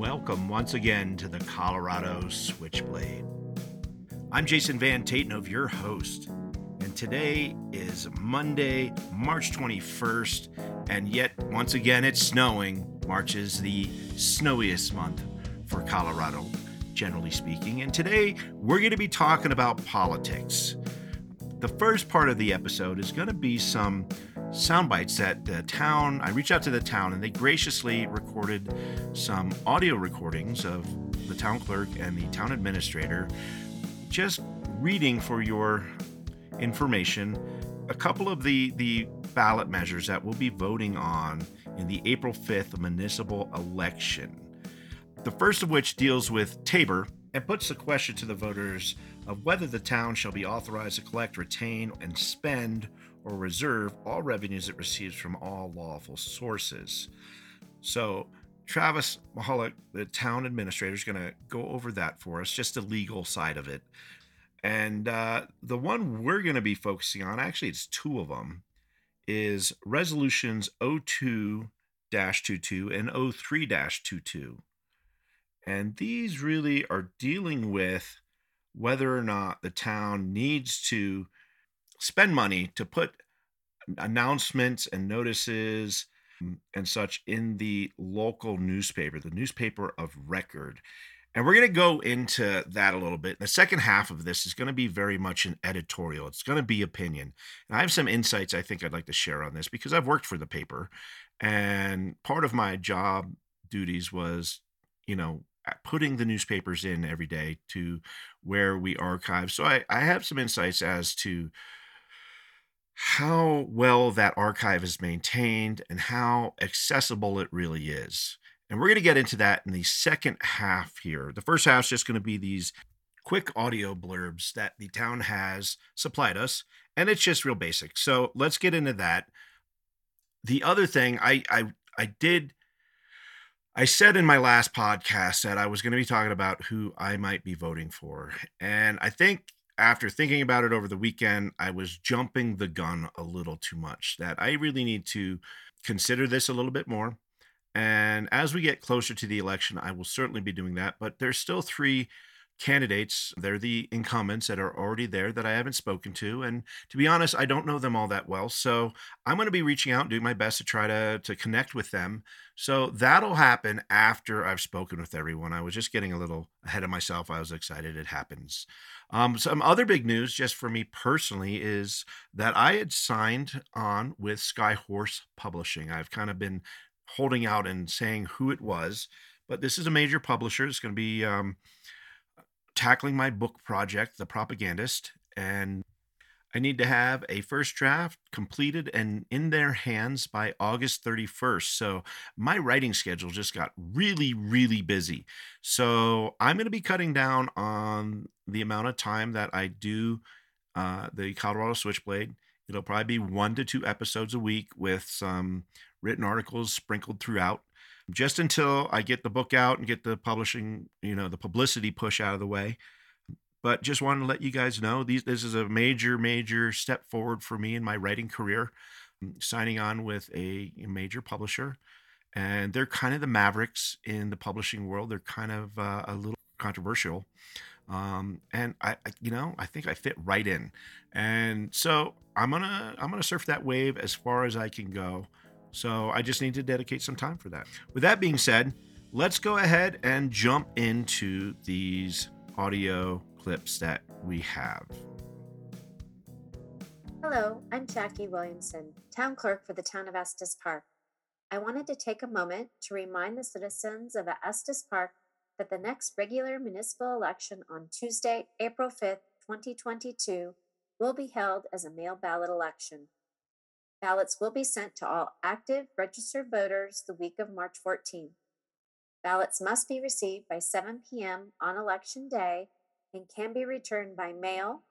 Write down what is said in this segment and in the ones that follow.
Welcome once again to the Colorado Switchblade. I'm Jason Van Tatenhove, your host, and today is Monday, March 21st, and yet once again it's snowing. March is the snowiest month for Colorado, generally speaking, and today we're going to be talking about politics. The first part of the episode is going to be some sound bites that the town, I reached out to the town and they graciously recorded some audio recordings of the town clerk and the town administrator just reading for your information a couple of the, the ballot measures that we'll be voting on in the April 5th municipal election. The first of which deals with Tabor and puts the question to the voters of whether the town shall be authorized to collect, retain, and spend or reserve all revenues it receives from all lawful sources. So, Travis Machalek, the town administrator, is going to go over that for us, just the legal side of it. And uh, the one we're going to be focusing on, actually, it's two of them, is resolutions 02 22 and 03 22. And these really are dealing with whether or not the town needs to spend money to put announcements and notices mm, and such in the local newspaper, the newspaper of record. And we're going to go into that a little bit. The second half of this is going to be very much an editorial. It's going to be opinion. And I have some insights I think I'd like to share on this because I've worked for the paper. And part of my job duties was, you know, putting the newspapers in every day to where we archive. So I, I have some insights as to how well that archive is maintained and how accessible it really is. And we're going to get into that in the second half here. The first half is just going to be these quick audio blurbs that the town has supplied us, and it's just real basic. So let's get into that. The other thing I I I did I said in my last podcast that I was going to be talking about who I might be voting for. And I think after thinking about it over the weekend, I was jumping the gun a little too much. That I really need to consider this a little bit more. And as we get closer to the election, I will certainly be doing that. But there's still three candidates. They're the incumbents that are already there that I haven't spoken to. And to be honest, I don't know them all that well. So I'm going to be reaching out and doing my best to try to, to connect with them. So that'll happen after I've spoken with everyone. I was just getting a little ahead of myself. I was excited it happens. Um, some other big news, just for me personally, is that I had signed on with Skyhorse Publishing. I've kind of been holding out and saying who it was, but this is a major publisher. It's going to be um, tackling my book project, The Propagandist, and I need to have a first draft completed and in their hands by August 31st. So my writing schedule just got really, really busy. So I'm going to be cutting down on the amount of time that I do uh, the Colorado Switchblade. It'll probably be one to two episodes a week with some written articles sprinkled throughout just until I get the book out and get the publishing, you know, the publicity push out of the way. But just wanted to let you guys know these this is a major, major step forward for me in my writing career. I'm signing on with a, major publisher, and they're kind of the mavericks in the publishing world. They're kind of uh, a little controversial, um, and I, I, you know, I think I fit right in. And so I'm gonna I'm gonna surf that wave as far as I can go. So I just need to dedicate some time for that. With that being said, let's go ahead and jump into these audio clips that we have. Hello, I'm Jackie Williamson, Town Clerk for the Town of Estes Park. I wanted to take a moment to remind the citizens of Estes Park that the next regular municipal election on Tuesday, April 5th, 2022, will be held as a mail ballot election. Ballots will be sent to all active registered voters the week of March 14th. Ballots must be received by 7 p.m. on election day and can be returned by mail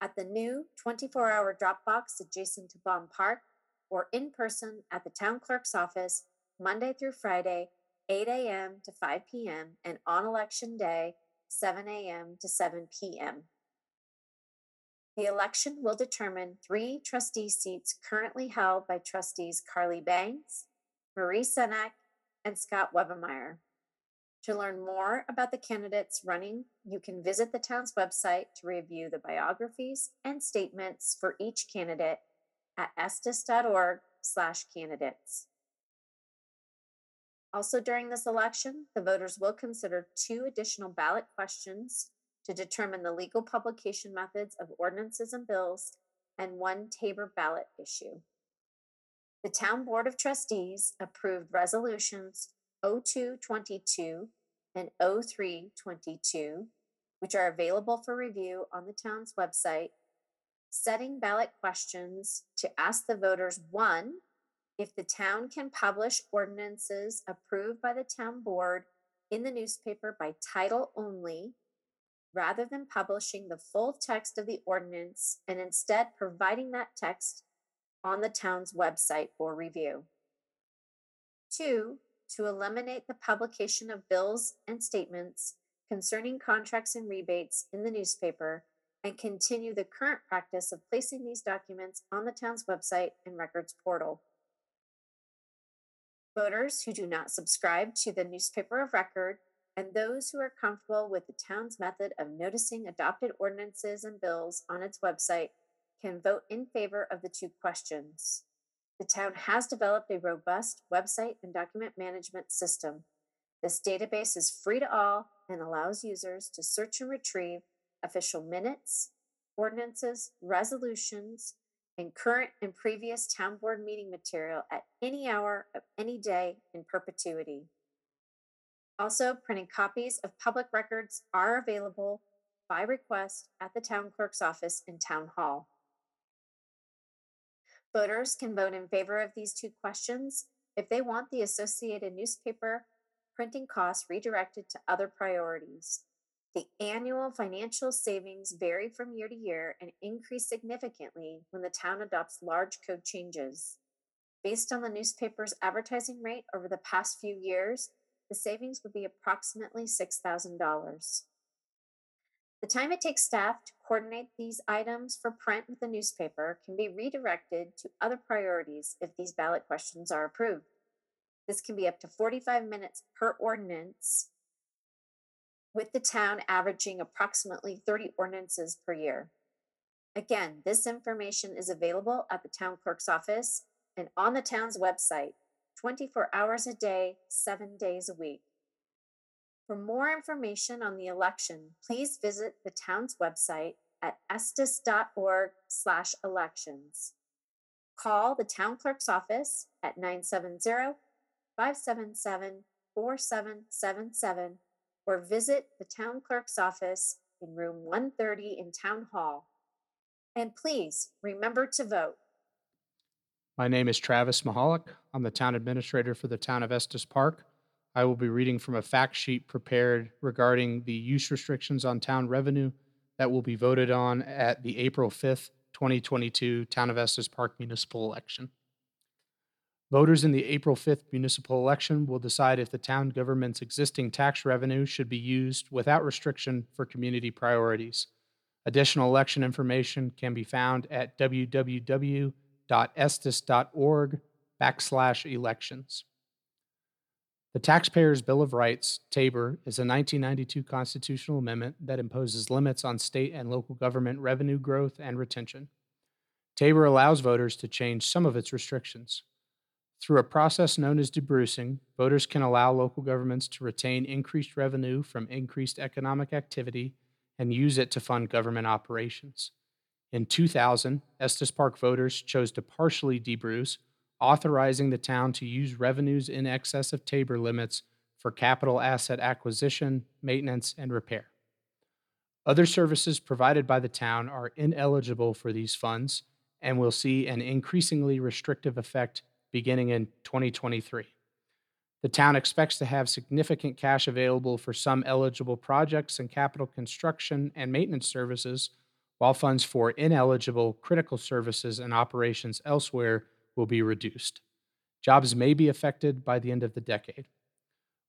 at the new 24 hour drop box adjacent to Bond Park or in person at the town clerk's office Monday through Friday, 8 a.m. to 5 p.m., and on election day, 7 a.m. to 7 p.m. The election will determine three trustee seats currently held by trustees Carlie Bangs, Marie Cenac, and Scott Webermeier. To learn more about the candidates running, you can visit the town's website to review the biographies and statements for each candidate at estes.org/candidates. Also, during this election, the voters will consider two additional ballot questions to determine the legal publication methods of ordinances and bills and one Tabor ballot issue. The Town Board of Trustees approved resolutions 0222 and 0322, which are available for review on the town's website, setting ballot questions to ask the voters one, if the town can publish ordinances approved by the town board in the newspaper by title only, rather than publishing the full text of the ordinance and instead providing that text on the town's website for review. Two, to eliminate the publication of bills and statements concerning contracts and rebates in the newspaper and continue the current practice of placing these documents on the town's website and records portal. Voters who do not subscribe to the newspaper of record and those who are comfortable with the town's method of noticing adopted ordinances and bills on its website can vote in favor of the two questions. The town has developed a robust website and document management system. This database is free to all and allows users to search and retrieve official minutes, ordinances, resolutions, and current and previous town board meeting material at any hour of any day in perpetuity. Also, printed copies of public records are available by request at the town clerk's office in town hall. Voters can vote in favor of these two questions if they want the associated newspaper printing costs redirected to other priorities. The annual financial savings vary from year to year and increase significantly when the town adopts large code changes. Based on the newspaper's advertising rate over the past few years, the savings would be approximately $6,000. The time it takes staff to coordinate these items for print with the newspaper can be redirected to other priorities if these ballot questions are approved. This can be up to 45 minutes per ordinance, with the town averaging approximately 30 ordinances per year. Again, this information is available at the town clerk's office and on the town's website 24 hours a day, seven days a week. For more information on the election, please visit the town's website at estes.org/elections. Call the town clerk's office at 970-577-4777 or visit the town clerk's office in room 130 in town hall. And please remember to vote. My name is Travis Machalek. I'm the town administrator for the town of Estes Park. I will be reading from a fact sheet prepared regarding the use restrictions on town revenue that will be voted on at the April 5th, 2022 Town of Estes Park municipal election. Voters in the April 5th municipal election will decide if the town government's existing tax revenue should be used without restriction for community priorities. Additional election information can be found at www.estes.org backslash elections. The Taxpayers' Bill of Rights, TABOR, is a 1992 constitutional amendment that imposes limits on state and local government revenue growth and retention. TABOR allows voters to change some of its restrictions. Through a process known as debrucing, voters can allow local governments to retain increased revenue from increased economic activity and use it to fund government operations. In 2000, Estes Park voters chose to partially debruce authorizing the town to use revenues in excess of Tabor limits for capital asset acquisition, maintenance, and repair. Other services provided by the town are ineligible for these funds and will see an increasingly restrictive effect beginning in 2023. The town expects to have significant cash available for some eligible projects and capital construction and maintenance services, while funds for ineligible critical services and operations elsewhere will be reduced. Jobs may be affected by the end of the decade.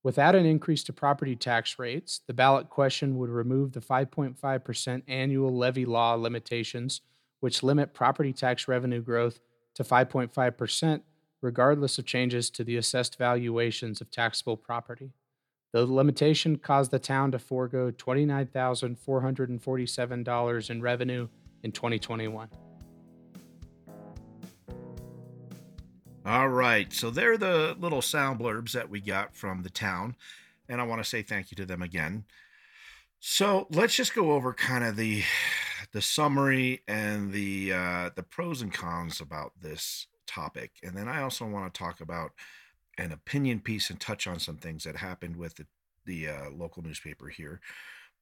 Without an increase to property tax rates, the ballot question would remove the 5.5% annual levy law limitations, which limit property tax revenue growth to 5.5%, regardless of changes to the assessed valuations of taxable property. The limitation caused the town to forego $29,447 in revenue in 2021. All right. So they're the little sound blurbs that we got from the town. And I want to say thank you to them again. So let's just go over kind of the the summary and the uh, the pros and cons about this topic, and then I also want to talk about an opinion piece and touch on some things that happened with the the uh, local newspaper here.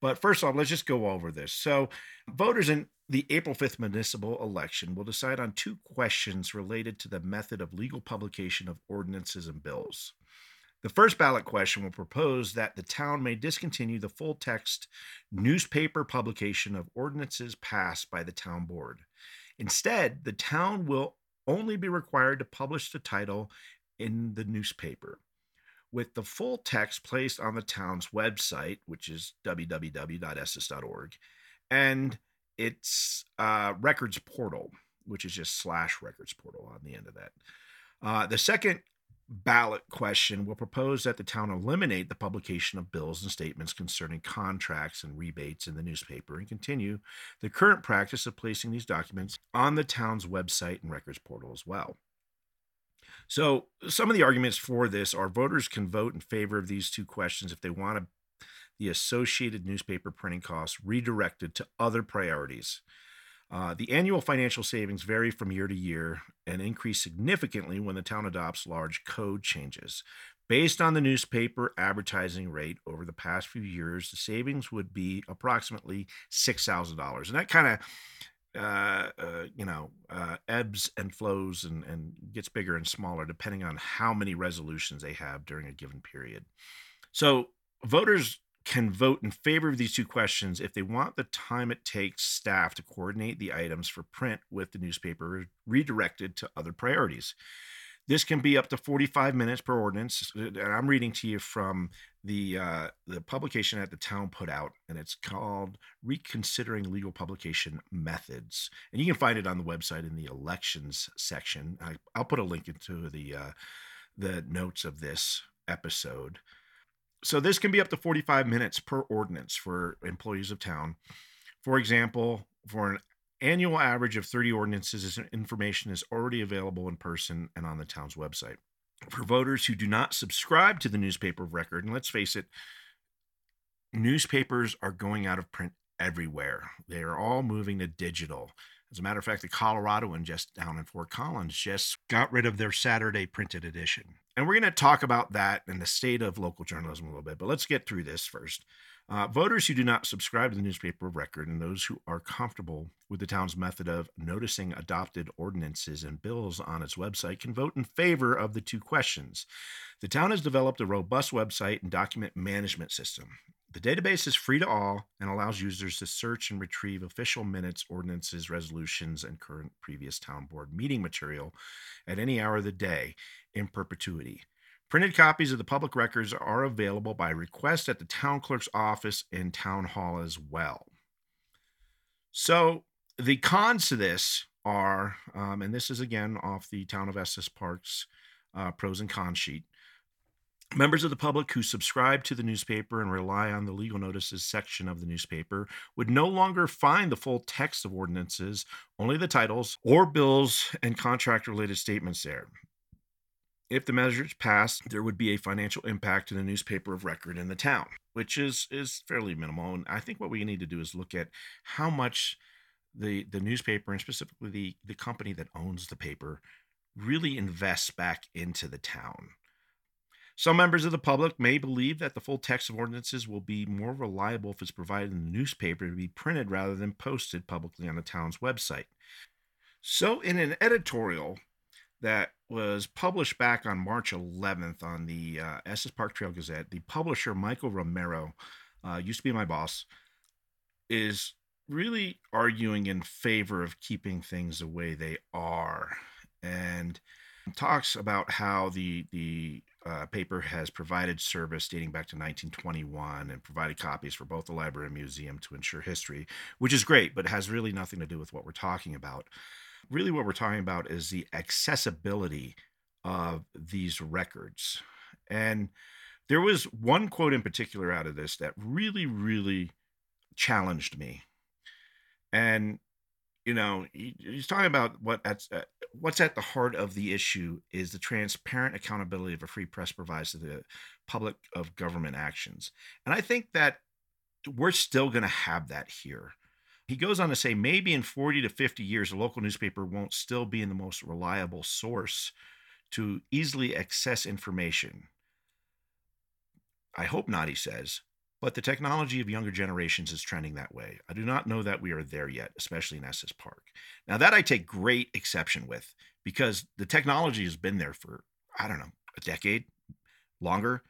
But first off, let's just go over this. So, voters in the April 5th municipal election will decide on two questions related to the method of legal publication of ordinances and bills. The first ballot question will propose that the town may discontinue the full text newspaper publication of ordinances passed by the town board. Instead, the town will only be required to publish the title in the newspaper with the full text placed on the town's website, which is www.estes.org, and its uh, records portal, which is just slash records portal on the end of that. Uh, the second ballot question will propose that the town eliminate the publication of bills and statements concerning contracts and rebates in the newspaper and continue the current practice of placing these documents on the town's website and records portal as well. So, some of the arguments for this are voters can vote in favor of these two questions if they want the associated newspaper printing costs redirected to other priorities uh, the annual financial savings vary from year to year and increase significantly when the town adopts large code changes. Based on the newspaper advertising rate over the past few years, the savings would be approximately $6,000. And that kind of uh, uh, you know, uh, ebbs and flows and, and gets bigger and smaller depending on how many resolutions they have during a given period. So voters can vote in favor of these two questions if they want the time it takes staff to coordinate the items for print with the newspaper redirected to other priorities. This can be up to 45 minutes per ordinance. And I'm reading to you from the uh, the publication that the town put out, and it's called "Reconsidering Legal Publication Methods." And you can find it on the website in the elections section. I, will put a link into the uh, the notes of this episode. So this can be up to 45 minutes per ordinance for employees of town. For example, for an annual average of 30 ordinances, information is already available in person and on the town's website. For voters who do not subscribe to the newspaper of record, and let's face it, newspapers are going out of print everywhere. They are all moving to digital. As a matter of fact, the Coloradoan just down in Fort Collins just got rid of their Saturday printed edition. And we're going to talk about that and the state of local journalism a little bit, but let's get through this first. Uh, voters who do not subscribe to the newspaper of record and those who are comfortable with the town's method of noticing adopted ordinances and bills on its website can vote in favor of the two questions. The town has developed a robust website and document management system. The database is free to all and allows users to search and retrieve official minutes, ordinances, resolutions, and current previous town board meeting material at any hour of the day in perpetuity. Printed copies of the public records are available by request at the town clerk's office and town hall as well. So, the cons to this are, um, and this is again off the Town of Estes Park's uh, pros and cons sheet. Members of the public who subscribe to the newspaper and rely on the legal notices section of the newspaper would no longer find the full text of ordinances, only the titles or bills and contract related statements there. If the measures passed, there would be a financial impact to the newspaper of record in the town, which is is fairly minimal. And I think what we need to do is look at how much the the newspaper and specifically the the company that owns the paper really invests back into the town. Some members of the public may believe that the full text of ordinances will be more reliable if it's provided in the newspaper to be printed rather than posted publicly on the town's website. So, in an editorial that was published back on March 11th on the uh, Estes Park Trail Gazette. The publisher, Michael Romero, uh, used to be my boss, is really arguing in favor of keeping things the way they are and talks about how the the uh, paper has provided service dating back to 1921 and provided copies for both the library and museum to ensure history, which is great, but has really nothing to do with what we're talking about really what we're talking about is the accessibility of these records. And There was one quote in particular out of this that really, really challenged me. And you know, he, he's talking about what at, uh, what's at the heart of the issue is the transparent accountability of a free press provides to the public of government actions. And I think that we're still going to have that here. He goes on to say maybe in 40 to 50 years, a local newspaper won't still be in the most reliable source to easily access information. I hope not, he says, but the technology of younger generations is trending that way. I do not know that we are there yet, especially in Estes Park. Now, that I take great exception with because the technology has been there for, I don't know, a decade, longer.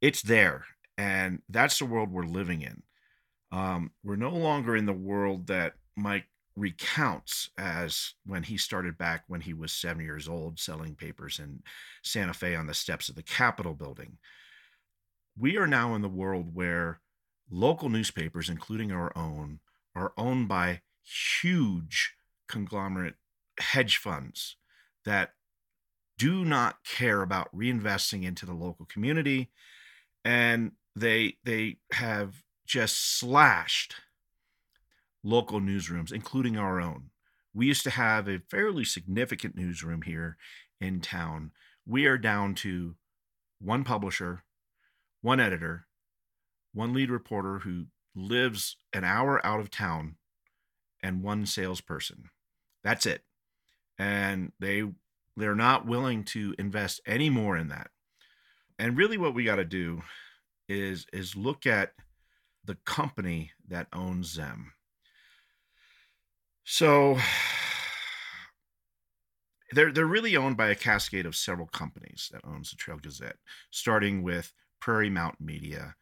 It's there. And that's the world we're living in. Um, we're no longer in the world that Mike recounts as when he started back when he was seven years old selling papers in Santa Fe on the steps of the Capitol building we are now in the world where local newspapers, including our own, are owned by huge conglomerate hedge funds that do not care about reinvesting into the local community. And they they have just slashed local newsrooms including our own. We used to have a fairly significant newsroom here in town. We are down to one publisher one editor, one lead reporter who lives an hour out of town, and one salesperson. That's it. And they they're not willing to invest any more in that. And really what we got to do is is look at the company that owns them. So they're they're really owned by a cascade of several companies that owns the Trail Gazette, starting with Prairie Mountain Media,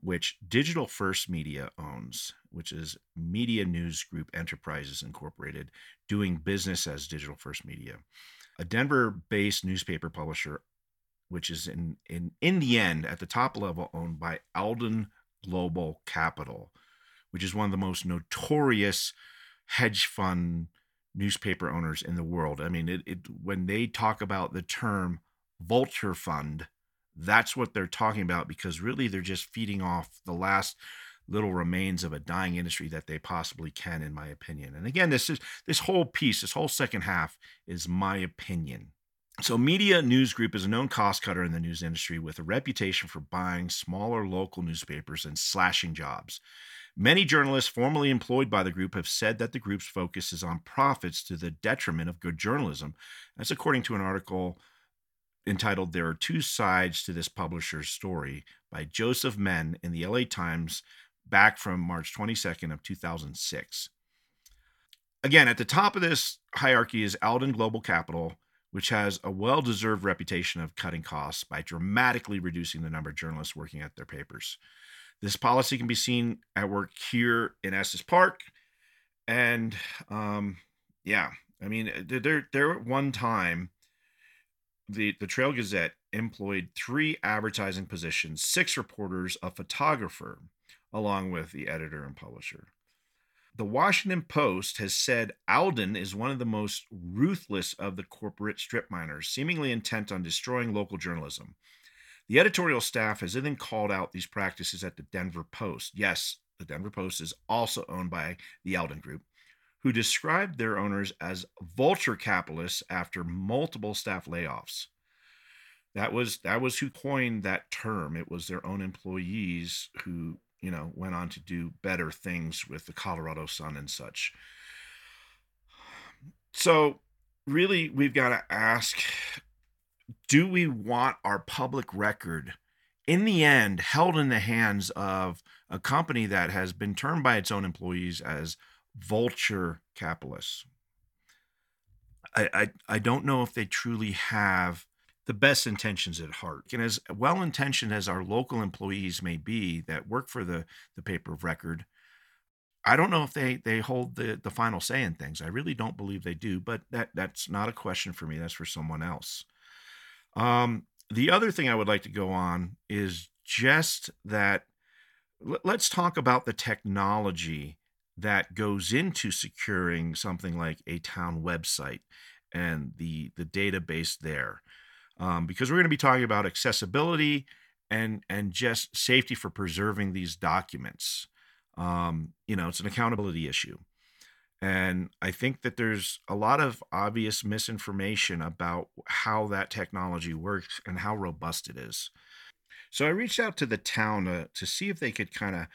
which Digital First Media owns, which is Media News Group Enterprises Incorporated, doing business as Digital First Media, a Denver-based newspaper publisher, which is in in in the end at the top level owned by Alden Global Capital, which is one of the most notorious hedge fund newspaper owners in the world. I mean, it, it when they talk about the term vulture fund that's what they're talking about because really they're just feeding off the last little remains of a dying industry that they possibly can in my opinion. And again this is this whole piece this whole second half is my opinion. So media news group is a known cost cutter in the news industry with a reputation for buying smaller local newspapers and slashing jobs. Many journalists formerly employed by the group have said that the group's focus is on profits to the detriment of good journalism. That's according to an article entitled There Are Two Sides to This Publisher's Story by Joseph Menn in the LA Times back from March 22nd of 2006. Again, at the top of this hierarchy is Alden Global Capital, which has a well-deserved reputation of cutting costs by dramatically reducing the number of journalists working at their papers. This policy can be seen at work here in Estes Park, and um, yeah, I mean, there there at one time the, the Trail Gazette employed three advertising positions, six reporters, a photographer, along with the editor and publisher. The Washington Post has said Alden is one of the most ruthless of the corporate strip miners, seemingly intent on destroying local journalism. The editorial staff has even called out these practices at the Denver Post. Yes, the Denver Post is also owned by the Alden Group who described their owners as vulture capitalists after multiple staff layoffs. That was that was who coined that term. It was their own employees who, you know, went on to do better things with the Colorado Sun and such. So, really we've got to ask do we want our public record in the end held in the hands of a company that has been termed by its own employees as vulture capitalists. I, I, I don't know if they truly have the best intentions at heart. And as well intentioned as our local employees may be that work for the, the paper of record, I don't know if they they hold the, the final say in things. I really don't believe they do, but that that's not a question for me. That's for someone else. Um, the other thing I would like to go on is just that let's talk about the technology that goes into securing something like a town website and the the database there um, because we're going to be talking about accessibility and and just safety for preserving these documents. Um, you know, it's an accountability issue. And I think that there's a lot of obvious misinformation about how that technology works and how robust it is. So I reached out to the town to, to see if they could kind of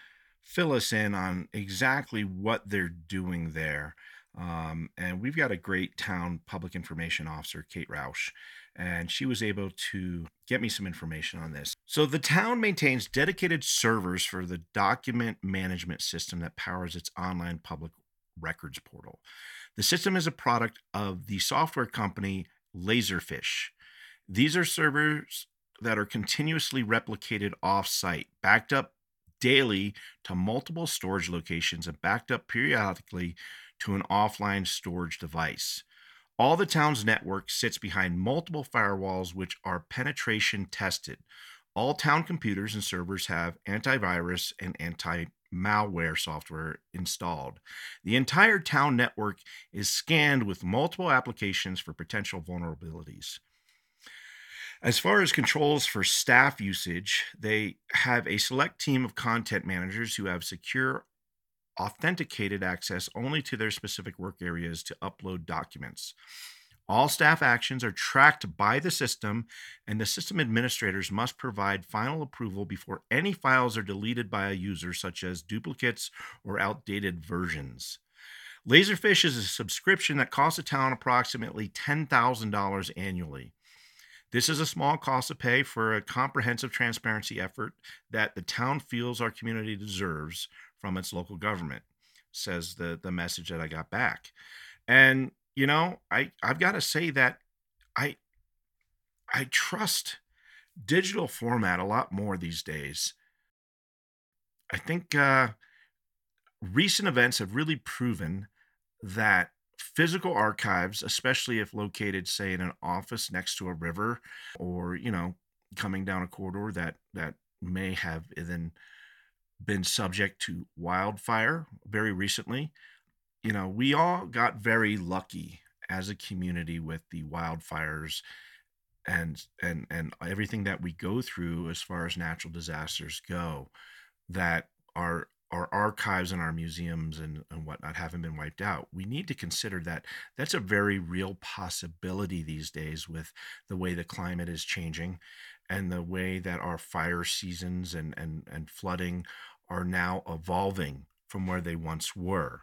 fill us in on exactly what they're doing there. Um, and we've got a great town public information officer, Kate Rusch, and she was able to get me some information on this. So, the town maintains dedicated servers for the document management system that powers its online public records portal. The system is a product of the software company Laserfiche. These are servers that are continuously replicated off site, backed up daily to multiple storage locations, and backed up periodically to an offline storage device. All the town's network sits behind multiple firewalls, which are penetration tested. All town computers and servers have antivirus and anti malware software installed. The entire town network is scanned with multiple applications for potential vulnerabilities. As far as controls for staff usage, they have a select team of content managers who have secure, authenticated access only to their specific work areas to upload documents. All staff actions are tracked by the system, and the system administrators must provide final approval before any files are deleted by a user, such as duplicates or outdated versions. Laserfiche is a subscription that costs the town approximately $10,000 annually. This is a small cost to pay for a comprehensive transparency effort that the town feels our community deserves from its local government, says the, the message that I got back. And, you know, I, I've got to say that I I trust digital format a lot more these days. I think uh, recent events have really proven that physical archives, especially if located, say, in an office next to a river, or you know, coming down a corridor that that may have then been subject to wildfire very recently. You know, we all got very lucky as a community with the wildfires and and and everything that we go through as far as natural disasters go that are our archives and our museums and, and whatnot haven't been wiped out. We need to consider that that's a very real possibility these days with the way the climate is changing and the way that our fire seasons and, and, and flooding are now evolving from where they once were.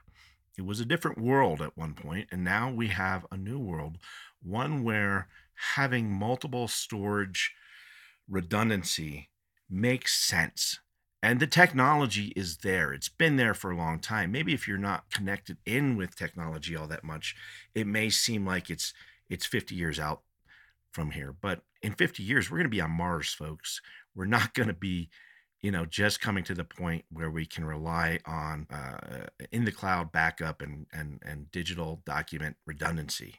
It was a different world at one point, and now we have a new world, one where having multiple storage redundancy makes sense and the technology is there. It's been there for a long time. Maybe if you're not connected in with technology all that much it may seem like it's it's 50 years out from here. But in 50 years we're going to be on mars folks. We're not going to be you know just coming to the point where we can rely on uh, in the cloud backup and and and digital document redundancy.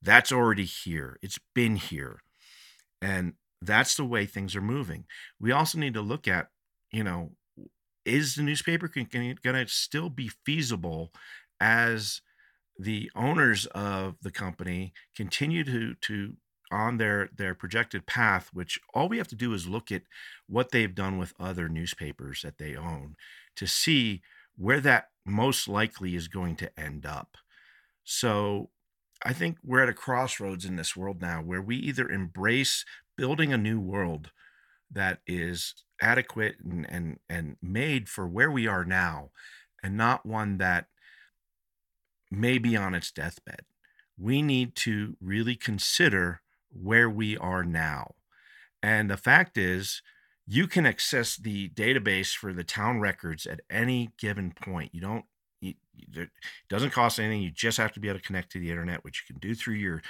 That's already here. It's been here. And that's the way things are moving. We also need to look at you know, is the newspaper going to still be feasible as the owners of the company continue to to on their their projected path which all we have to do is look at what they've done with other newspapers that they own to see where that most likely is going to end up. So i think we're at a crossroads in this world now where we either embrace building a new world that is adequate and and and made for where we are now and not one that may be on its deathbed. We need to really consider where we are now. And the fact is you can access the database for the town records at any given point. You don't it doesn't cost anything. You just have to be able to connect to the internet which you can do through your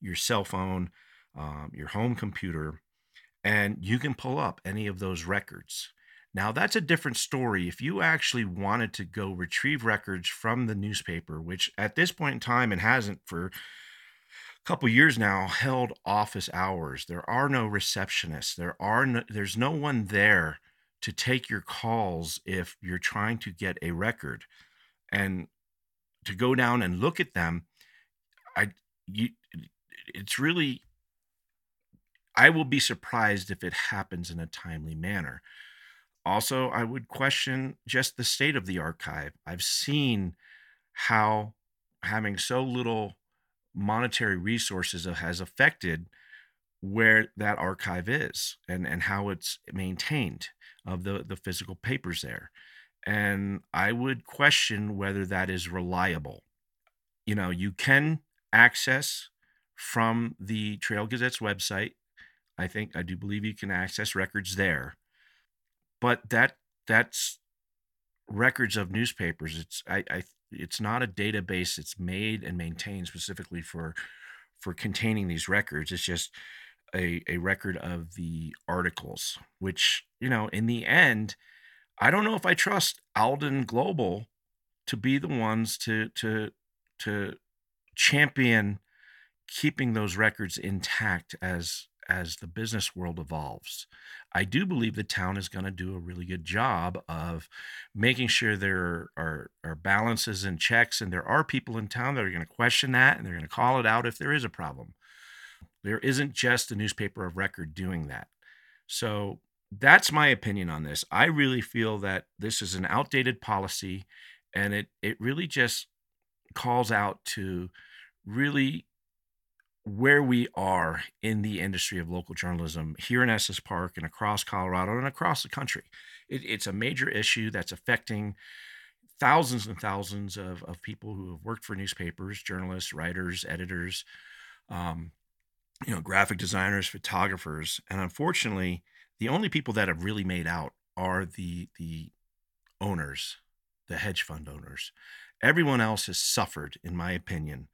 your cell phone um, your home computer and you can pull up any of those records. Now, that's a different story. If you actually wanted to go retrieve records from the newspaper, which at this point in time and hasn't for a couple years now held office hours, there are no receptionists. There are no, there's no one there to take your calls if you're trying to get a record and to go down and look at them. I you it's really I will be surprised if it happens in a timely manner. Also, I would question just the state of the archive. I've seen how having so little monetary resources has affected where that archive is and, and how it's maintained of the, the physical papers there. And I would question whether that is reliable. You know, you can access from the Trail Gazette's website. I think I do believe you can access records there. But that that's records of newspapers. It's I, I it's not a database it's made and maintained specifically for for containing these records. It's just a, a record of the articles, which, you know, in the end, I don't know if I trust Alden Global to be the ones to to to champion keeping those records intact as as the business world evolves. I do believe the town is going to do a really good job of making sure there are, are balances and checks, and there are people in town that are going to question that and they're going to call it out if there is a problem. There isn't just a newspaper of record doing that. So that's my opinion on this. I really feel that this is an outdated policy and it it really just calls out to really where we are in the industry of local journalism here in Estes Park and across Colorado and across the country. It, it's a major issue that's affecting thousands and thousands of, of people who have worked for newspapers, journalists, writers, editors, um, you know, graphic designers, photographers, and unfortunately, the only people that have really made out are the the owners, the hedge fund owners. Everyone else has suffered, in my opinion,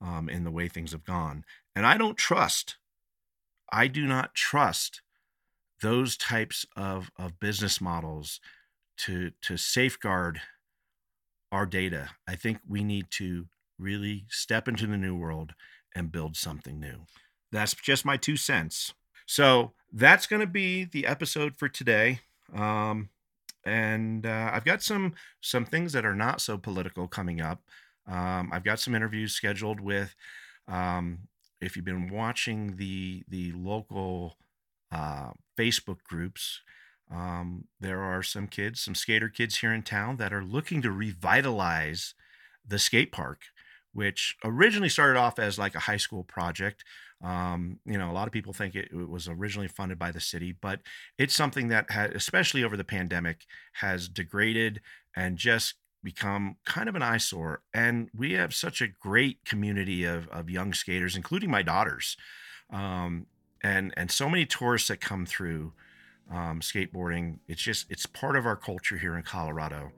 um, in the way things have gone. And I don't trust, I do not trust those types of, of business models to to safeguard our data. I think we need to really step into the new world and build something new. That's just my two cents. So that's going to be the episode for today. Um, and uh, I've got some some things that are not so political coming up. Um, I've got some interviews scheduled with. Um, if you've been watching the the local uh, Facebook groups, um, there are some kids, some skater kids here in town that are looking to revitalize the skate park, which originally started off as like a high school project. Um, you know, a lot of people think it, it, was originally funded by the city, but it's something that had, especially over the pandemic, has degraded and just become kind of an eyesore. And we have such a great community of, of young skaters, including my daughters, um, and and so many tourists that come through um, skateboarding. It's just it's part of our culture here in Colorado.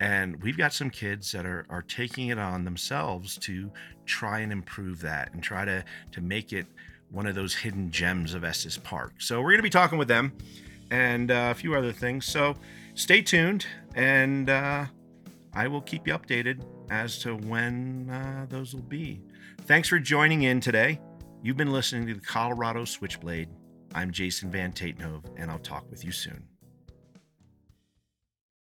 And we've got some kids that are, are taking it on themselves to try and improve that and try to, to make it one of those hidden gems of Estes Park. So we're going to be talking with them and uh, a few other things. So stay tuned and uh, I will keep you updated as to when uh, those will be. Thanks for joining in today. You've been listening to the Colorado Switchblade. I'm Jason Van Tatenhove, and I'll talk with you soon.